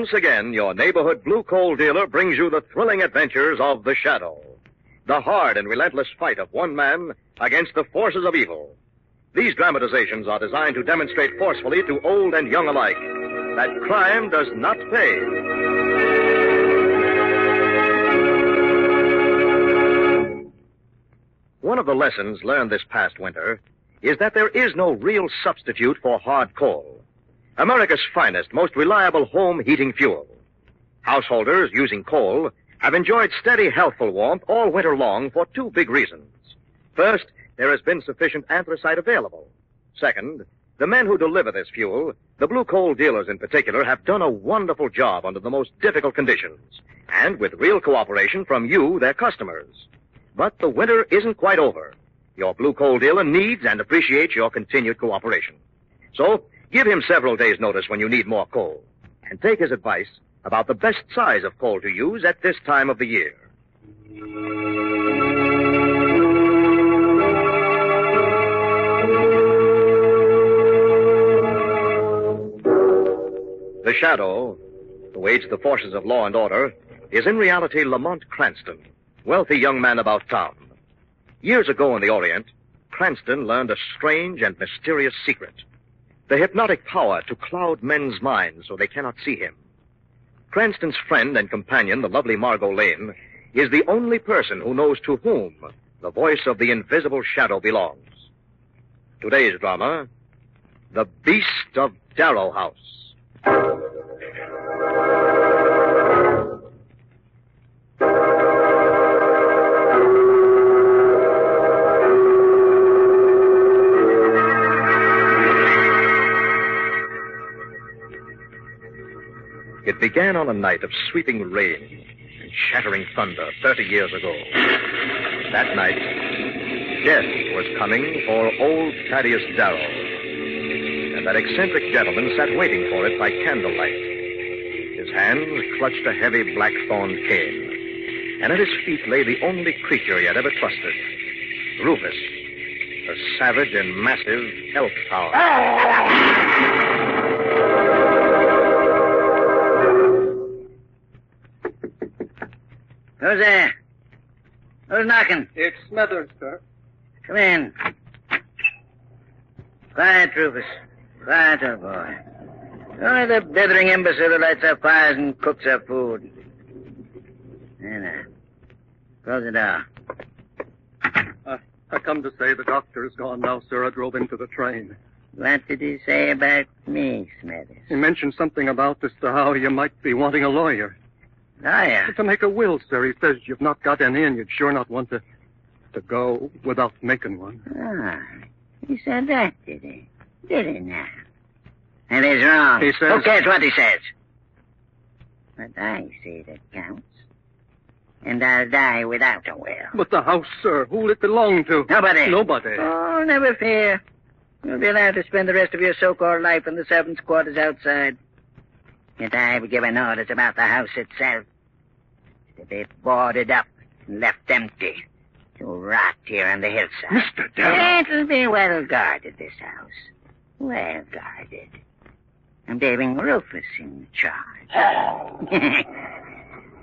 Once again, your neighborhood blue coal dealer brings you the thrilling adventures of The Shadow. The hard and relentless fight of one man against the forces of evil. These dramatizations are designed to demonstrate forcefully to old and young alike that crime does not pay. One of the lessons learned this past winter is that there is no real substitute for hard coal. America's finest, most reliable home heating fuel. Householders using coal have enjoyed steady, healthful warmth all winter long for two big reasons. First, there has been sufficient anthracite available. Second, the men who deliver this fuel, the blue coal dealers in particular, have done a wonderful job under the most difficult conditions, and with real cooperation from you, their customers. But the winter isn't quite over. Your blue coal dealer needs and appreciates your continued cooperation. So, give him several days' notice when you need more coal, and take his advice about the best size of coal to use at this time of the year. The Shadow, who aids the forces of law and order, is in reality Lamont Cranston, wealthy young man about town. Years ago in the Orient, Cranston learned a strange and mysterious secret. The hypnotic power to cloud men's minds so they cannot see him. Cranston's friend and companion, the lovely Margot Lane, is the only person who knows to whom the voice of the invisible shadow belongs. Today's drama, The Beast of Darrow House. It began on a night of sweeping rain and shattering thunder 30 years ago. That night, death was coming for old Thaddeus Darrow. And that eccentric gentleman sat waiting for it by candlelight. His hands clutched a heavy black-thorned cane. And at his feet lay the only creature he had ever trusted. Rufus, a savage and massive elk hound. Who's there? Who's knocking? It's Smithers, sir. Come in. Quiet, Rufus. Quiet, old boy. Only the blithering imbecile who lights our fires and cooks our food. There now. Close the door. Uh, I come to say the doctor's gone now, sir. I drove into the train. What did he say about me, Smithers? He mentioned something about as to how you might be wanting a lawyer. Lawyer? To make a will, sir. He says you've not got any and you'd sure not want to to go without making one. Ah, he said that, did he? Did he now? And he's wrong. He says- Who cares what he says? But I say that counts. And I'll die without a will. But the house, sir, who'll it belong to? Nobody. Nobody. Oh, never fear. You'll be allowed to spend the rest of your so-called life in the servants' quarters outside. Yet I've given orders about the house itself. Be boarded up and left empty. To rot here on the hillside. Mr. Darrow. It'll be well guarded, this house. Well guarded. I'm leaving Rufus in charge.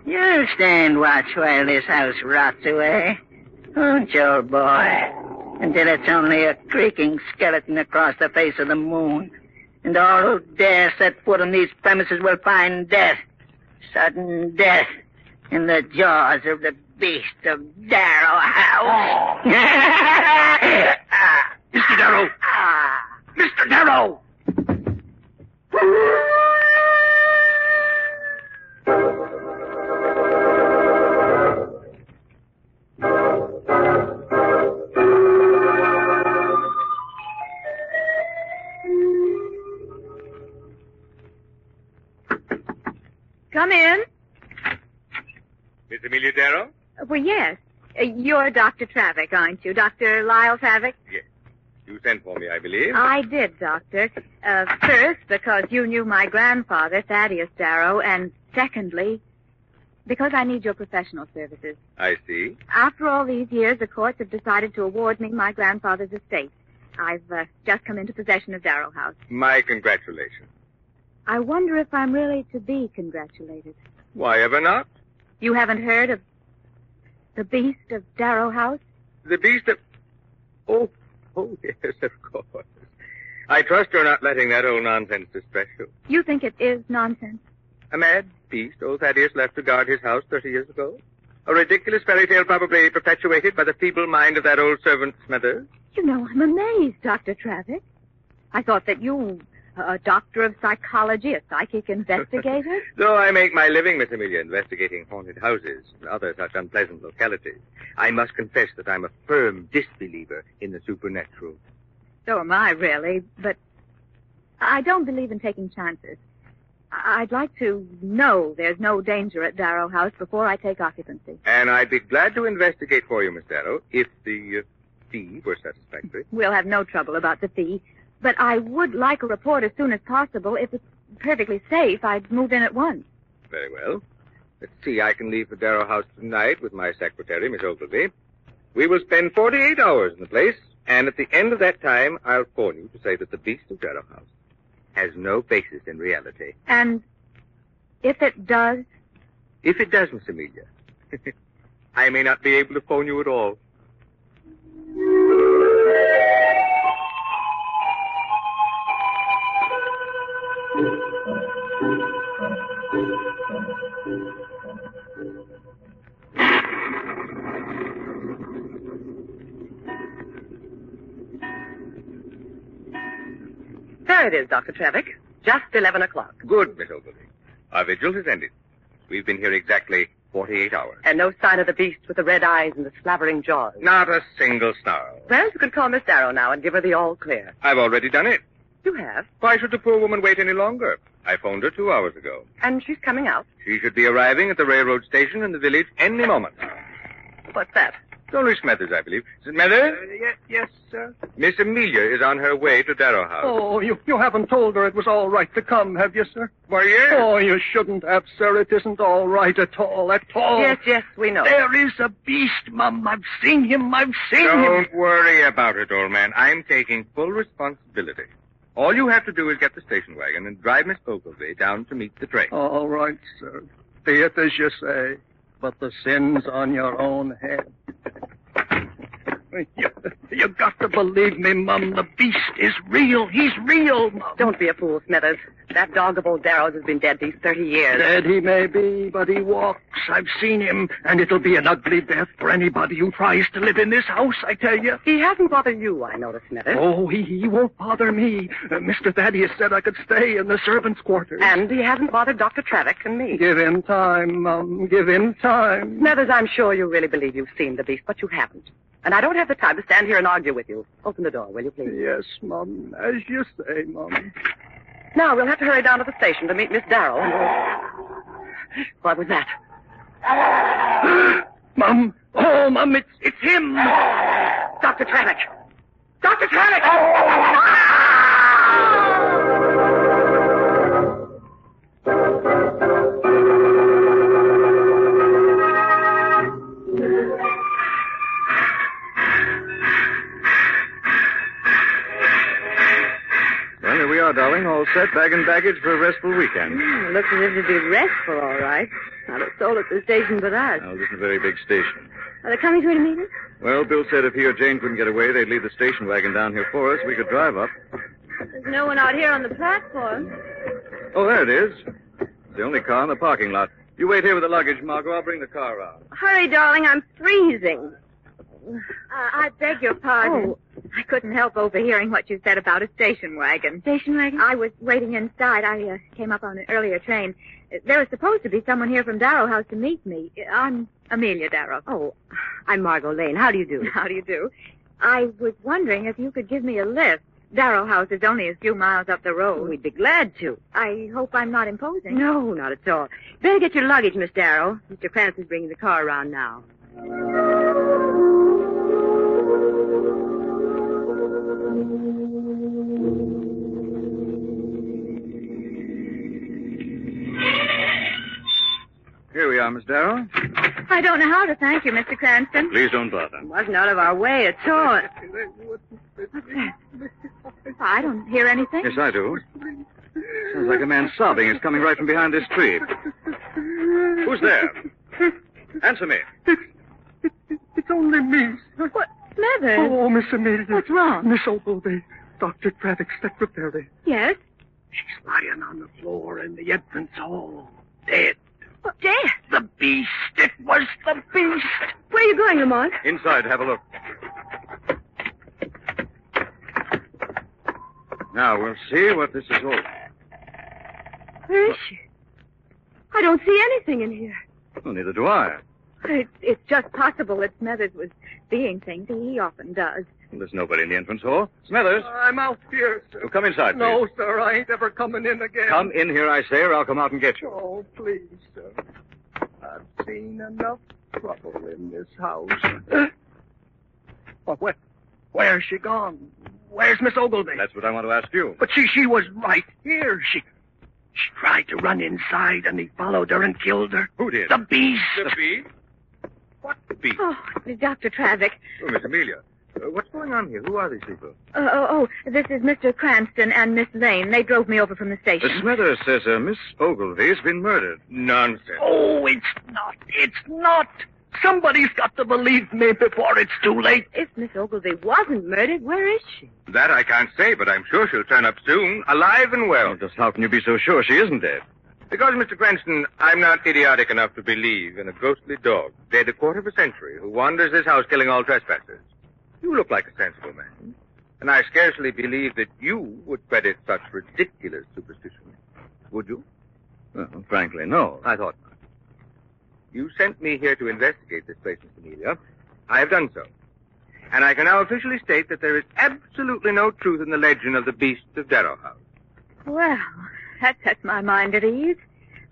You'll stand watch while this house rots away, won't you, old boy? Until it's only a creaking skeleton across the face of the moon. And all who dare set foot on these premises will find death. Sudden death. In the jaws of the beast of Darrow House. Mr. Darrow! Mr. Darrow! Come in. Miss Amelia Darrow? Well, yes. Uh, You're Dr. Travick, aren't you? Dr. Lyle Travick? Yes. You sent for me, I believe. I did, Doctor. Uh, first, because you knew my grandfather, Thaddeus Darrow, and secondly, because I need your professional services. I see. After all these years, the courts have decided to award me my grandfather's estate. I've uh, just come into possession of Darrow House. My congratulations. I wonder if I'm really to be congratulated. Why ever not? You haven't heard of the beast of Darrow House? The beast of... Oh, oh, yes, of course. I trust you're not letting that old nonsense distress you. You think it is nonsense? A mad beast old Thaddeus left to guard his house 30 years ago? A ridiculous fairy tale probably perpetuated by the feeble mind of that old servant Smithers? You know, I'm amazed, Dr. Travick. I thought that you, a doctor of psychology, a psychic investigator. Though I make my living, Miss Amelia, investigating haunted houses and other such unpleasant localities, I must confess that I'm a firm disbeliever in the supernatural. so am I, really, but I don't believe in taking chances. I'd like to know there's no danger at Darrow House before I take occupancy. And I'd be glad to investigate for you, Miss Darrow, if the uh, fee were satisfactory. We'll have no trouble about the fee, but I would like a report as soon as possible. If it's perfectly safe, I'd move in at once. Very well. Let's see, I can leave for Darrow House tonight with my secretary, Miss Ogilvy. We will spend 48 hours in the place, and at the end of that time, I'll phone you to say that the beast of Darrow House has no basis in reality. And if it does, If it does, Miss Amelia, I may not be able to phone you at all. There it is, Dr. Travick. Just 11 o'clock. Good, Miss Ogilvy. Our vigil has ended. We've been here exactly 48 hours. And no sign of the beast with the red eyes and the slavering jaws. Not a single snarl. Well, you could call Miss Darrow now and give her the all clear. I've already done it. You have. Why should the poor woman wait any longer? I phoned her two hours ago. And she's coming out. She should be arriving at the railroad station in the village any moment. What's that? It's only Smithers, I believe. Smithers? Uh, yes, yes, sir. Miss Amelia is on her way to Darrow House. Oh, you, you haven't told her it was all right to come, have you, sir? Why, yes. Oh, you shouldn't have, sir. It isn't all right at all, at all. Yes, yes, we know. There is a beast, Mum. I've seen him. I've seen him. Don't worry about it, old man. I'm taking full responsibility. All you have to do is get the station wagon and drive Miss Ogilvy down to meet the train. All right, sir. Be it as you say, but the sin's on your own head. You, you got to believe me, Mum. The beast is real. He's real, Mum. Don't be a fool, Smithers. That dog of old Darrow's has been dead these 30 years. Dead he may be, but he walks. I've seen him, and it'll be an ugly death for anybody who tries to live in this house, I tell you. He hasn't bothered you, I notice, Smithers. Oh, he, he won't bother me. Uh, Mr. Thaddeus said I could stay in the servants' quarters. And he hasn't bothered Dr. Travick and me. Give him time, Mum. Give him time. Smithers, I'm sure you really believe you've seen the beast, but you haven't. And I don't have the time to stand here and argue with you. Open the door, will you, please? Yes, Mum. As you say, Mum. Now, we'll have to hurry down to the station to meet Miss Darrow. and- What was that? Mum. Oh, Mum, it's, it's him. Dr. Travick! Dr. Travick! Are, darling. All set, bag and baggage for a restful weekend. Hmm, looks as if it'd be restful, all right. Not a soul at the station but us. Now, this is a very big station. Are they coming through to meet us? Well, Bill said if he or Jane couldn't get away, they'd leave the station wagon down here for us. We could drive up. There's no one out here on the platform. Oh, there it is. It's the only car in the parking lot. You wait here with the luggage, Margot. I'll bring the car around. Hurry, darling, I'm freezing. Uh, I beg your pardon. I couldn't help overhearing what you said about a station wagon. Station wagon? I was waiting inside. I uh, came up on an earlier train. There was supposed to be someone here from Darrow House to meet me. I'm Amelia Darrow. Oh, I'm Margot Lane. How do you do? How do you do? I was wondering if you could give me a lift. Darrow House is only a few miles up the road. We'd be glad to. I hope I'm not imposing. No, not at all. Better get your luggage, Miss Darrow. Mr. Cranston's bringing the car around now. Are, Miss Darrow. I don't know how to thank you, Mr. Cranston. Please don't bother. It wasn't out of our way at all. I don't hear anything. Yes, I do. Sounds like a man sobbing. It's coming right from behind this tree. Who's there? Answer me. It's only me. What? Smithers? Oh, oh, Miss Amelia. What's wrong? Miss Ogilvy. Dr. Travick's secretary. Yes? She's lying on the floor in the entrance hall. Dead. Dead. The beast. It was the beast. Where are you going, Lamont? Inside, have a look. Now, we'll see what this is all. Where is she? I don't see anything in here. Well, neither do I. It's, it's just possible that Smithers was seeing things. He often does. There's nobody in the entrance hall. Smithers, uh, I'm out here, sir. well, come inside, please. No, sir, I ain't ever coming in again. Come in here, I say, or I'll come out and get you. Oh, please, sir. I've seen enough trouble in this house. but where, where's she gone? Where's Miss Ogilvy? That's what I want to ask you. But she, she was right here. She, she tried to run inside, and he followed her and killed her. Who did? The beast. The beast? What beast? Oh, Dr. Travick. Oh, Miss Amelia. Uh, what's going on here? Who are these people? Uh, oh, oh, this is Mr. Cranston and Miss Lane. They drove me over from the station. The Smithers says uh, Miss Ogilvy's been murdered. Nonsense. Oh, it's not. It's not. Somebody's got to believe me before it's too late. If Miss Ogilvy wasn't murdered, where is she? That I can't say, but I'm sure she'll turn up soon, alive and well. Well, just how can you be so sure she isn't dead? Because, Mr. Cranston, I'm not idiotic enough to believe in a ghostly dog, dead a quarter of a century, who wanders this house killing all trespassers. You look like a sensible man. And I scarcely believe that you would credit such ridiculous superstition. Would you? Well, frankly, no. I thought not. You sent me here to investigate this place, Miss Amelia. I have done so. And I can now officially state that there is absolutely no truth in the legend of the beasts of Darrow House. Well, that sets my mind at ease.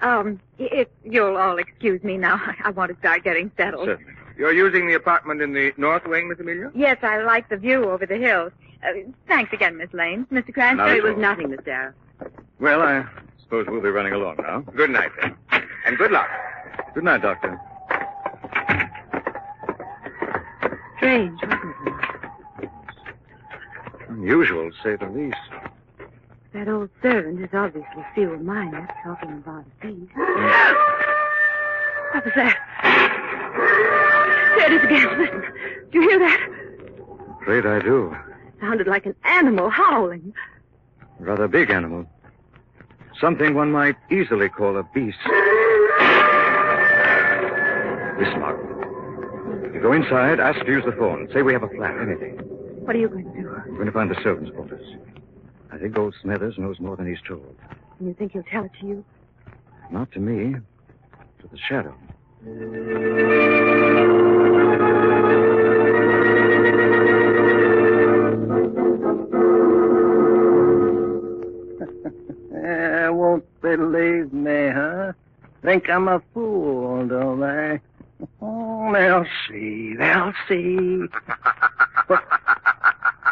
Um, if you'll all excuse me now, I want to start getting settled. Certainly. You're using the apartment in the north wing, Miss Amelia? Yes, I like the view over the hills. Uh, thanks again, Miss Lane. Mr. Cranston? Not it was nothing, Miss Darrow. Well, I suppose we'll be running along now. Good night, then. And good luck. Good night, Doctor. Strange, wasn't it? Unusual, to say the least. That old servant is obviously few minded talking about a beast. What was that? There it is again. Listen. Do you hear that? afraid I do. Sounded like an animal howling. Rather big animal. Something one might easily call a beast. Listen, Margaret. You go inside, ask to use the phone. Say we have a flat, anything. What are you going to do? We're going to find the servants' quarters. I think old Smithers knows more than he's told. And you think he'll tell it to you? Not to me, to the shadow. Believe me, huh? Think I'm a fool, don't they? Oh, they'll see. They'll see. what,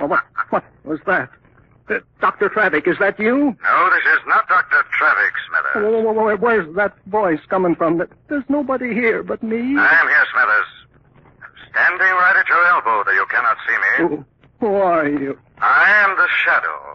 oh, what, what was that? Uh, Dr. Travick, is that you? No, this is not Dr. Travick, Smithers. Wh- wh- wh- Where's that voice coming from? There's nobody here but me. I am here, Smithers. Standing right at your elbow, though you cannot see me. Who, who are you? I am the Shadow.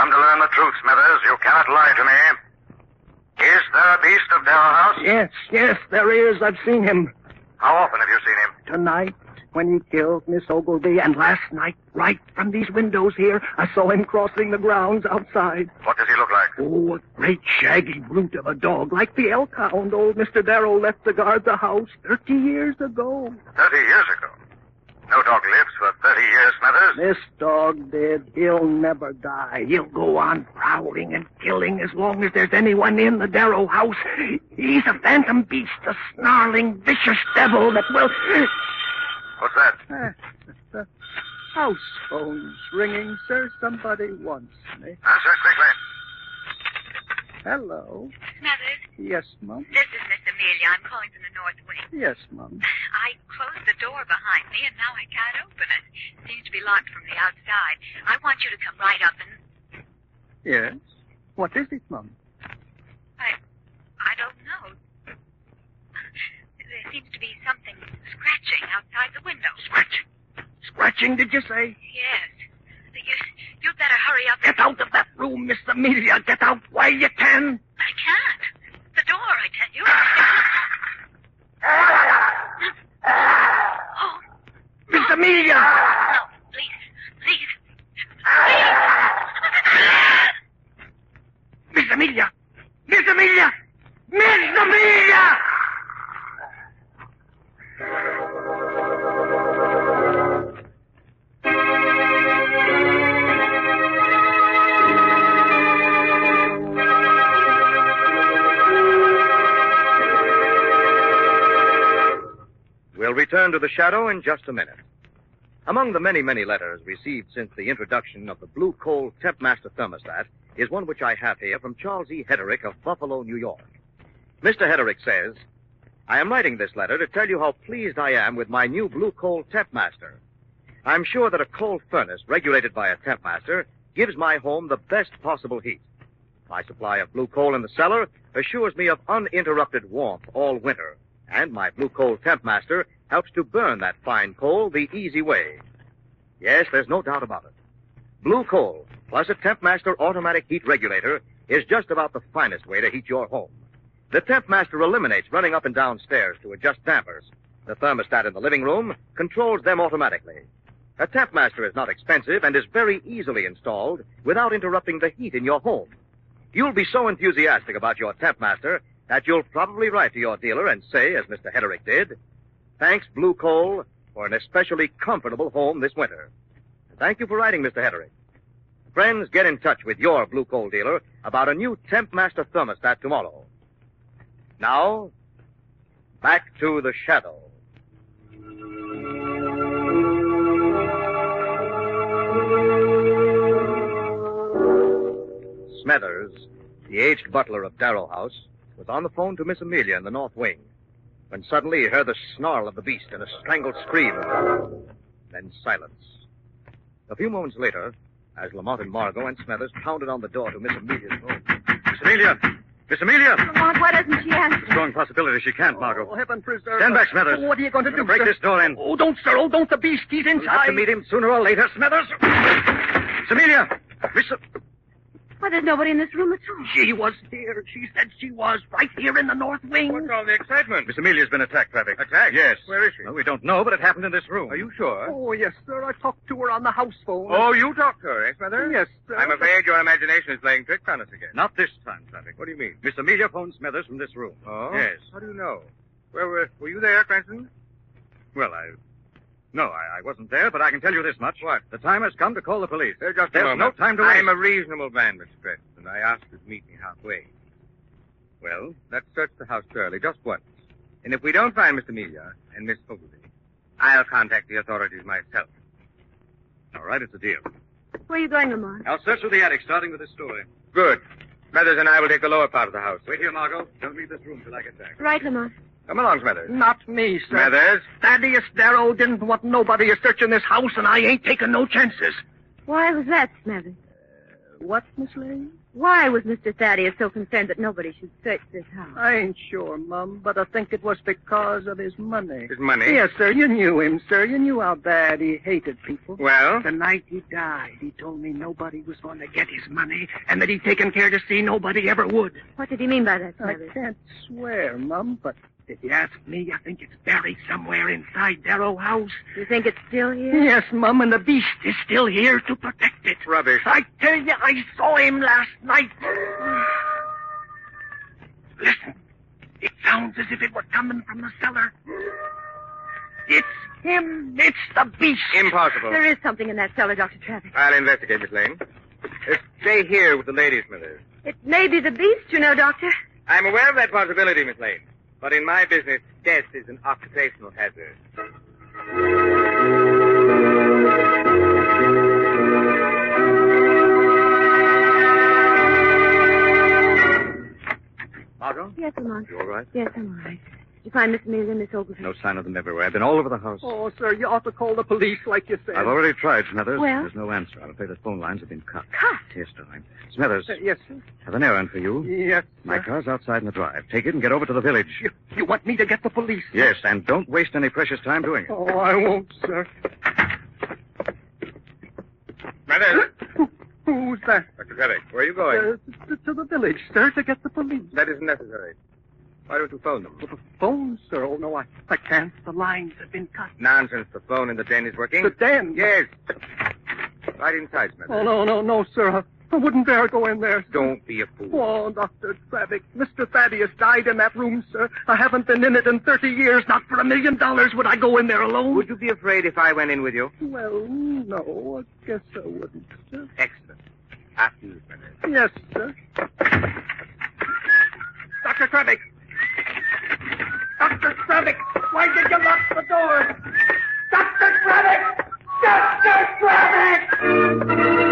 Come to learn the truth, Smithers. You cannot lie to me. Is there a beast of Darrow House? Yes, yes, there is. I've seen him. How often have you seen him? Tonight, when he killed Miss Ogilvy, and last night, right from these windows here, I saw him crossing the grounds outside. What does he look like? Oh, a great shaggy brute of a dog, like the elk hound old Mr. Darrow left to guard the house thirty years ago. Thirty years ago. No dog lives for thirty years, Smithers. This dog did. He'll never die. He'll go on prowling and killing as long as there's anyone in the Darrow house. He's a phantom beast, a snarling, vicious devil that will. What's that? Ah, the house phone's ringing, sir. Somebody wants me. Answer quickly. Hello. Yes, Mum. this is Miss Amelia. I'm calling from the North Wing. Yes, Mum. I closed the door behind me, and now I can't open it. Seems to be locked from the outside. I want you to come right up and... Yes. What is it, Mum? I... I don't know. There seems to be something scratching outside the window. Scratching. Scratching, did you say? Yes. You, you'd better hurry up. Get out of that room, Miss Amelia. Get out while you can. I can't. The door, I tell you. oh, Miss Amelia! no, please, please, please. Miss Amelia! Miss Amelia! Miss Amelia! We'll return to the shadow in just a minute. Among the many, many letters received since the introduction of the Blue Coal Tempmaster thermostat is one which I have here from Charles E. Hederick of Buffalo, New York. Mr. Hederick says, I am writing this letter to tell you how pleased I am with my new Blue Coal Tempmaster. I'm sure that a coal furnace regulated by a Tempmaster gives my home the best possible heat. My supply of blue coal in the cellar assures me of uninterrupted warmth all winter, and my blue coal Tempmaster helps to burn that fine coal the easy way. Yes, there's no doubt about it. Blue coal plus a Tempmaster automatic heat regulator is just about the finest way to heat your home. The Tempmaster eliminates running up and down stairs to adjust dampers. The thermostat in the living room controls them automatically. A Tempmaster is not expensive and is very easily installed without interrupting the heat in your home. You'll be so enthusiastic about your Tempmaster that you'll probably write to your dealer and say, as Mr. Hederick did, thanks Blue Coal for an especially comfortable home this winter. Thank you for writing, Mr. Hederick. Friends, get in touch with your Blue Coal dealer about a new Tempmaster thermostat tomorrow. Now, back to the shadow. Smithers, the aged butler of Darrow House, was on the phone to Miss Amelia in the North Wing when suddenly he heard the snarl of the beast and a strangled scream. Then silence. A few moments later, as Lamont and Margot and Smithers pounded on the door to Miss Amelia's room. Miss Amelia! Miss Amelia! Lamont, why doesn't she answer? Strong possibility she can't, oh, Margot. Oh, heaven preserve Stand us. back, Smithers. Oh, what are you going to do, break sir? this door in. Oh, don't, sir. Oh, don't. The beast. He's inside. We'll have to meet him sooner or later, Smithers. Miss Amelia! Miss... Why, there's nobody in this room at all. She was here. She said she was right here in the north wing. What's all the excitement? Miss Amelia's been attacked, Travick. Attacked? Yes. Where is she? Well, we don't know, but it happened in this room. Are you sure? Oh, yes, sir. I talked to her on the house phone. Oh, you talked to her, eh, Smithers? Yes, sir. I'm afraid your imagination is playing tricks on us again. Not this time, Travick. What do you mean? Miss Amelia phoned Smithers from this room. Oh? Yes. How do you know? Where were, were you there, Cranston? Well, I... No, I, I wasn't there, but I can tell you this much. What? The time has come to call the police. Uh, just a There's moment. no time to waste. I'm a reasonable man, Mr. Cranston. I asked you to meet me halfway. Well, let's search the house thoroughly, just once. And if we don't find Mr. Amelia and Miss Ogilvy, I'll contact the authorities myself. All right, it's a deal. Where are you going, Lamont? I'll search through the attic, starting with this story. Good. Smithers and I will take the lower part of the house. Wait here, Margot. Don't leave this room till I get back. Right, Lamont. Come along, Smithers. Not me, sir. Smithers. Thaddeus Darrow didn't want nobody searching this house, and I ain't taking no chances. Why was that, Smithers? Uh, what, Miss Lane? Why was Mr. Thaddeus so concerned that nobody should search this house? I ain't sure, Mum, but I think it was because of his money. His money? Yes, sir. You knew him, sir. You knew how bad he hated people. Well? The night he died, he told me nobody was going to get his money and that he'd taken care to see nobody ever would. What did he mean by that, I can't swear, Mum, but if you ask me, I think it's buried somewhere inside Darrow House. You think it's still here? Yes, Mum, and the beast is still here to protect it. Rubbish. I tell you, I saw him last night. Listen, it sounds as if it were coming from the cellar. It's him. It's the beast. Impossible. There is something in that cellar, Dr. Travick. I'll investigate, Miss Lane. Uh, stay here with the ladies, Smithers. It may be the beast, you know, Doctor. I'm aware of that possibility, Miss Lane. But in my business, death is an occupational hazard. Margot? Yes, Lamont. You all right? Yes, I'm all right. Did you find Miss Amelia and Miss Ogilvy? No sign of them everywhere. I've been all over the house. Oh, sir, you ought to call the police like you said. I've already tried, Smithers. Well? There's no answer. I'm afraid the phone lines have been cut. Cut? Yes, darling. Smithers, Uh, yes, sir. have an errand for you. Yes, Sir. My car's outside in the drive. Take it and get over to the village. You, you want me to get the police? Yes, and don't waste any precious time doing it. Oh, I won't, sir. Smithers! Who's that? Dr. Travick, where are you going? Uh, to, to the village, sir, to get the police. That isn't necessary. Why don't you phone them? The phone, sir. Oh, no, I, I can't. The lines have been cut. Nonsense. The phone in the den is working. The den? Yes. Right inside, Smithers. Oh, no, no, no, sir. I, wouldn't dare go in there. sir. Don't be a fool. Oh, Dr. Travick, Mr. Thaddeus died in that room, sir. I haven't been in it in 30 years. Not for a million dollars would I go in there alone. Would you be afraid if I went in with you? Well, no, I guess I wouldn't, sir. Excellent. After you, Smithers. Yes, sir. Dr. Travick! Dr. Travick! Why did you lock the door? Dr. Travick! Dr. Travick!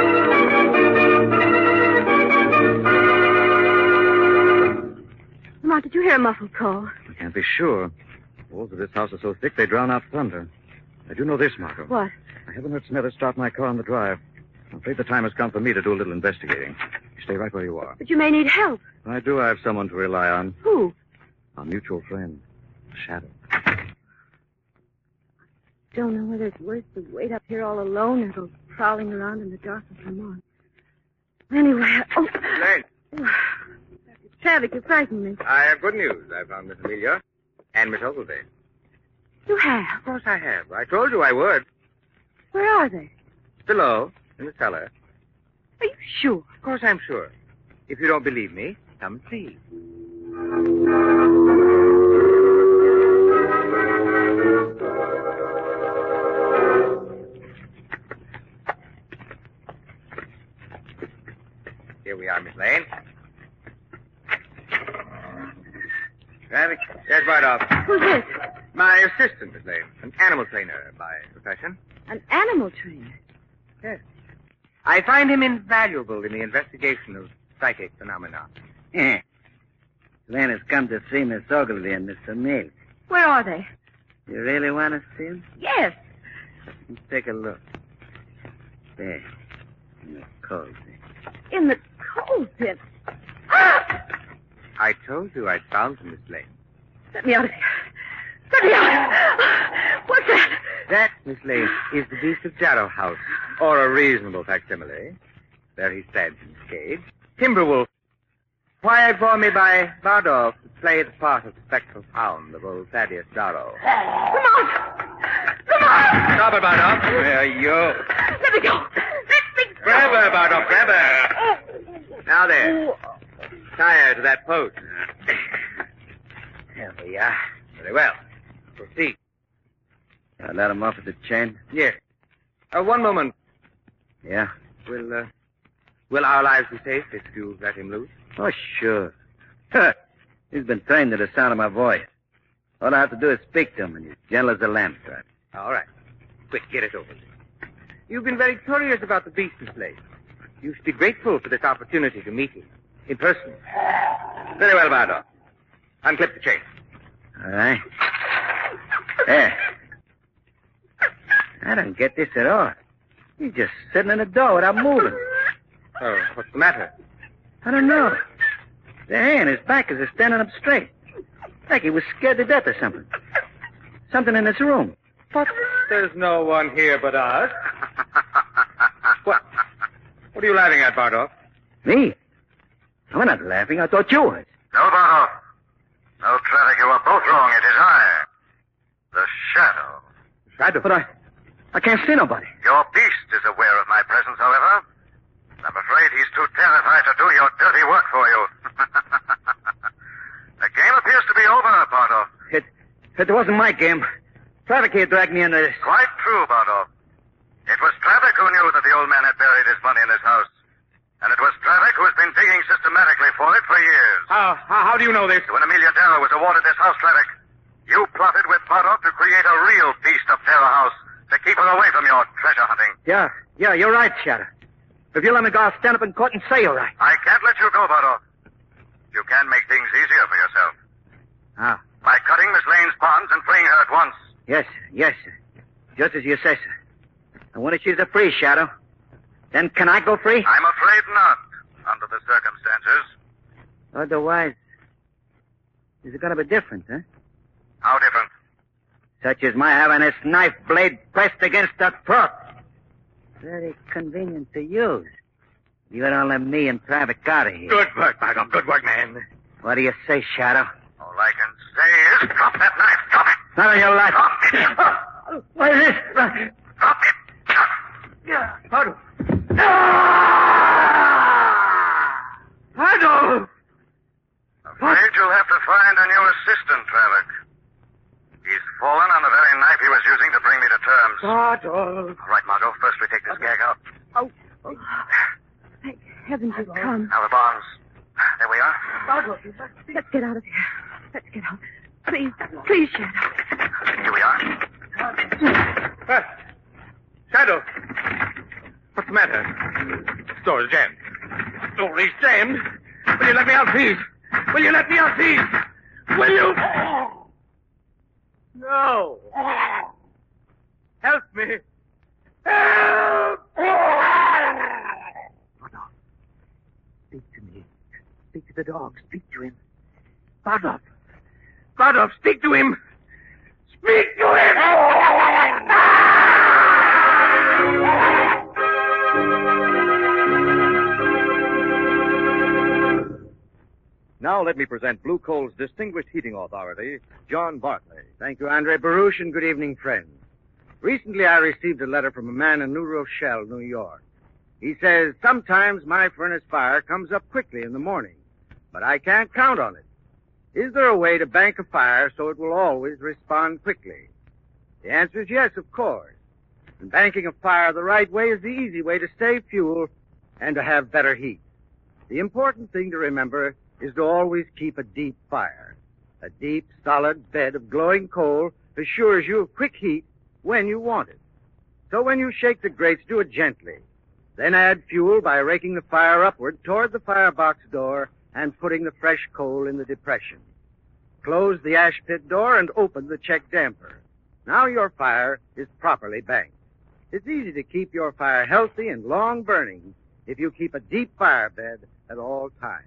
Lamont, did you hear a muffled call? I can't be sure. The walls of this house are so thick they drown out thunder. I do know this, Margot. What? I haven't heard Smithers start my car on the drive. I'm afraid the time has come for me to do a little investigating. You stay right where you are. But you may need help. When I do, I have someone to rely on. Who? Our mutual friend, Shadow. Don't know whether it's worth to wait up here all alone or go prowling around in the dark with Lamont. Anyway, oh, Lane, Travick, you frightened me. I have good news. I found Miss Amelia and Miss Ogilvy. You have. Of course I have. I told you I would. Where are they? Below, in the cellar. Are you sure? Of course I'm sure. If you don't believe me, come and see. Right off. Who's this? My assistant, Miss Lane. An animal trainer by profession. An animal trainer. Yes. I find him invaluable in the investigation of psychic phenomena. Yeah. Glenn has come to see Miss Ogilvy and Mr. Mills. Where are they? You really want to see him? Yes. Let's take a look. There. In the cold. In the coal pit. Ah! I told you I'd found him, Miss Lane. Let me out of here. Let me out. What's that? That, Miss Lane, is the beast of Darrow House, or a reasonable facsimile. There he stands in his cage, Timberwolf, hired for me by Bardolph to play the part of the spectral hound of old Thaddeus Darrow. Come on! Come on! Stop it, Bardolph. are you. Let me go! Let me go! Grab her, Bardolph, grab her. Oh. Now there. Tie her to that post. There we are. Very well. Proceed. I let him off at the chain? Yes. Uh, one moment. Yeah. Will, uh, will our lives be safe if you let him loose? Oh, sure. He's been trained to the sound of my voice. All I have to do is speak to him, and he's gentle as a lamb trap. All right. Quick, get it over. You've been very curious about the beast beast's place. You should be grateful for this opportunity to meet him in person. Very well, Bardolph. Unclip the chain. All right. There. I don't get this at all. He's just sitting in the door without moving. Oh, what's the matter? I don't know. The hair in his back is standing up straight. Like he was scared to death or something. Something in this room. But There's no one here but us. what? What are you laughing at, Bardolph? Me? I'm not laughing. I thought you was. No, Bardolph. No, Travick, you are both wrong. It is I. The Shadow. Shadow? But I... I can't see nobody. Your beast is aware of my presence, however. I'm afraid he's too terrified to do your dirty work for you. the game appears to be over, Bardolph. It... It wasn't my game. Travick here dragged me into this. Quite true, Bardolph. It was Travick who knew that the old man had buried his money in his house. And it was Travick who has been digging systematically for it for years. How, how, how do you know this? When Amelia Darrow was awarded this house, Travick, you plotted with Bardolph to create a real beast of Terror House to keep her away from your treasure hunting. Yeah, yeah, you're right, Shadow. If you let me go, I'll stand up in court and say you're right. I can't let you go, Bardolph. You can make things easier for yourself. Ah. By cutting Miss Lane's bonds and freeing her at once. Yes, yes, sir. Just as you say, sir. And when she's a free, Shadow, then can I go free? I'm afraid not, under the circumstances. Otherwise, is it going to be different, huh? How different? Such as my having this knife blade pressed against the throat. Very convenient to use. You don't let me and Private of here. Good work, Bardolph. Good work, man. What do you say, Shadow? All I can say is drop that knife. Drop it. Not on your life. Drop it. Oh, what is this? Drop it. Yeah. Ah! Bardolph! Afraid you'll have to find a new assistant, Travick. He's fallen on the very knife he was using to bring me to terms. Bardolph. All right, Margot. First we take this gag out. Oh. Thank heavens you've come. Now the bonds. There we are. Bardolph, let's get out of here. Let's get out. Please, please, Shadow. Here we are. Uh, Shadow. What's the matter? Door is jammed. Door is jammed. Will you let me out, please? Will you let me out, please? Will you? No. Help me. Help! Speak to me. Speak to the dog. Speak to him. Bardolph. Bardolph, speak to him. Speak to him! Now let me present Blue Coal's distinguished heating authority, John Bartley. Thank you, Andre Baruch, and good evening, friends. Recently, I received a letter from a man in New Rochelle, New York. He says, sometimes my furnace fire comes up quickly in the morning, but I can't count on it. Is there a way to bank a fire so it will always respond quickly? The answer is yes, of course. And banking a fire the right way is the easy way to save fuel and to have better heat. The important thing to remember is to always keep a deep fire. A deep, solid bed of glowing coal assures you of quick heat when you want it. So when you shake the grates, do it gently. Then add fuel by raking the fire upward toward the firebox door and putting the fresh coal in the depression. Close the ash pit door and open the check damper. Now your fire is properly banked. It's easy to keep your fire healthy and long burning if you keep a deep fire bed at all times.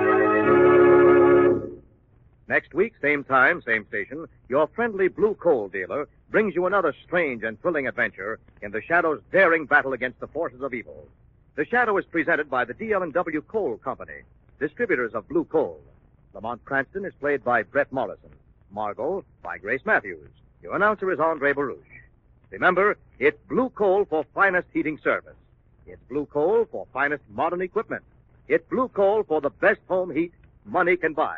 Next week, same time, same station, your friendly blue coal dealer brings you another strange and thrilling adventure in the Shadow's daring battle against the forces of evil. The Shadow is presented by the DL&W Coal Company, distributors of blue coal. Lamont Cranston is played by Bret Morrison. Margot by Grace Matthews. Your announcer is Andre Baruch. Remember, it's blue coal for finest heating service. It's blue coal for finest modern equipment. It's blue coal for the best home heat money can buy.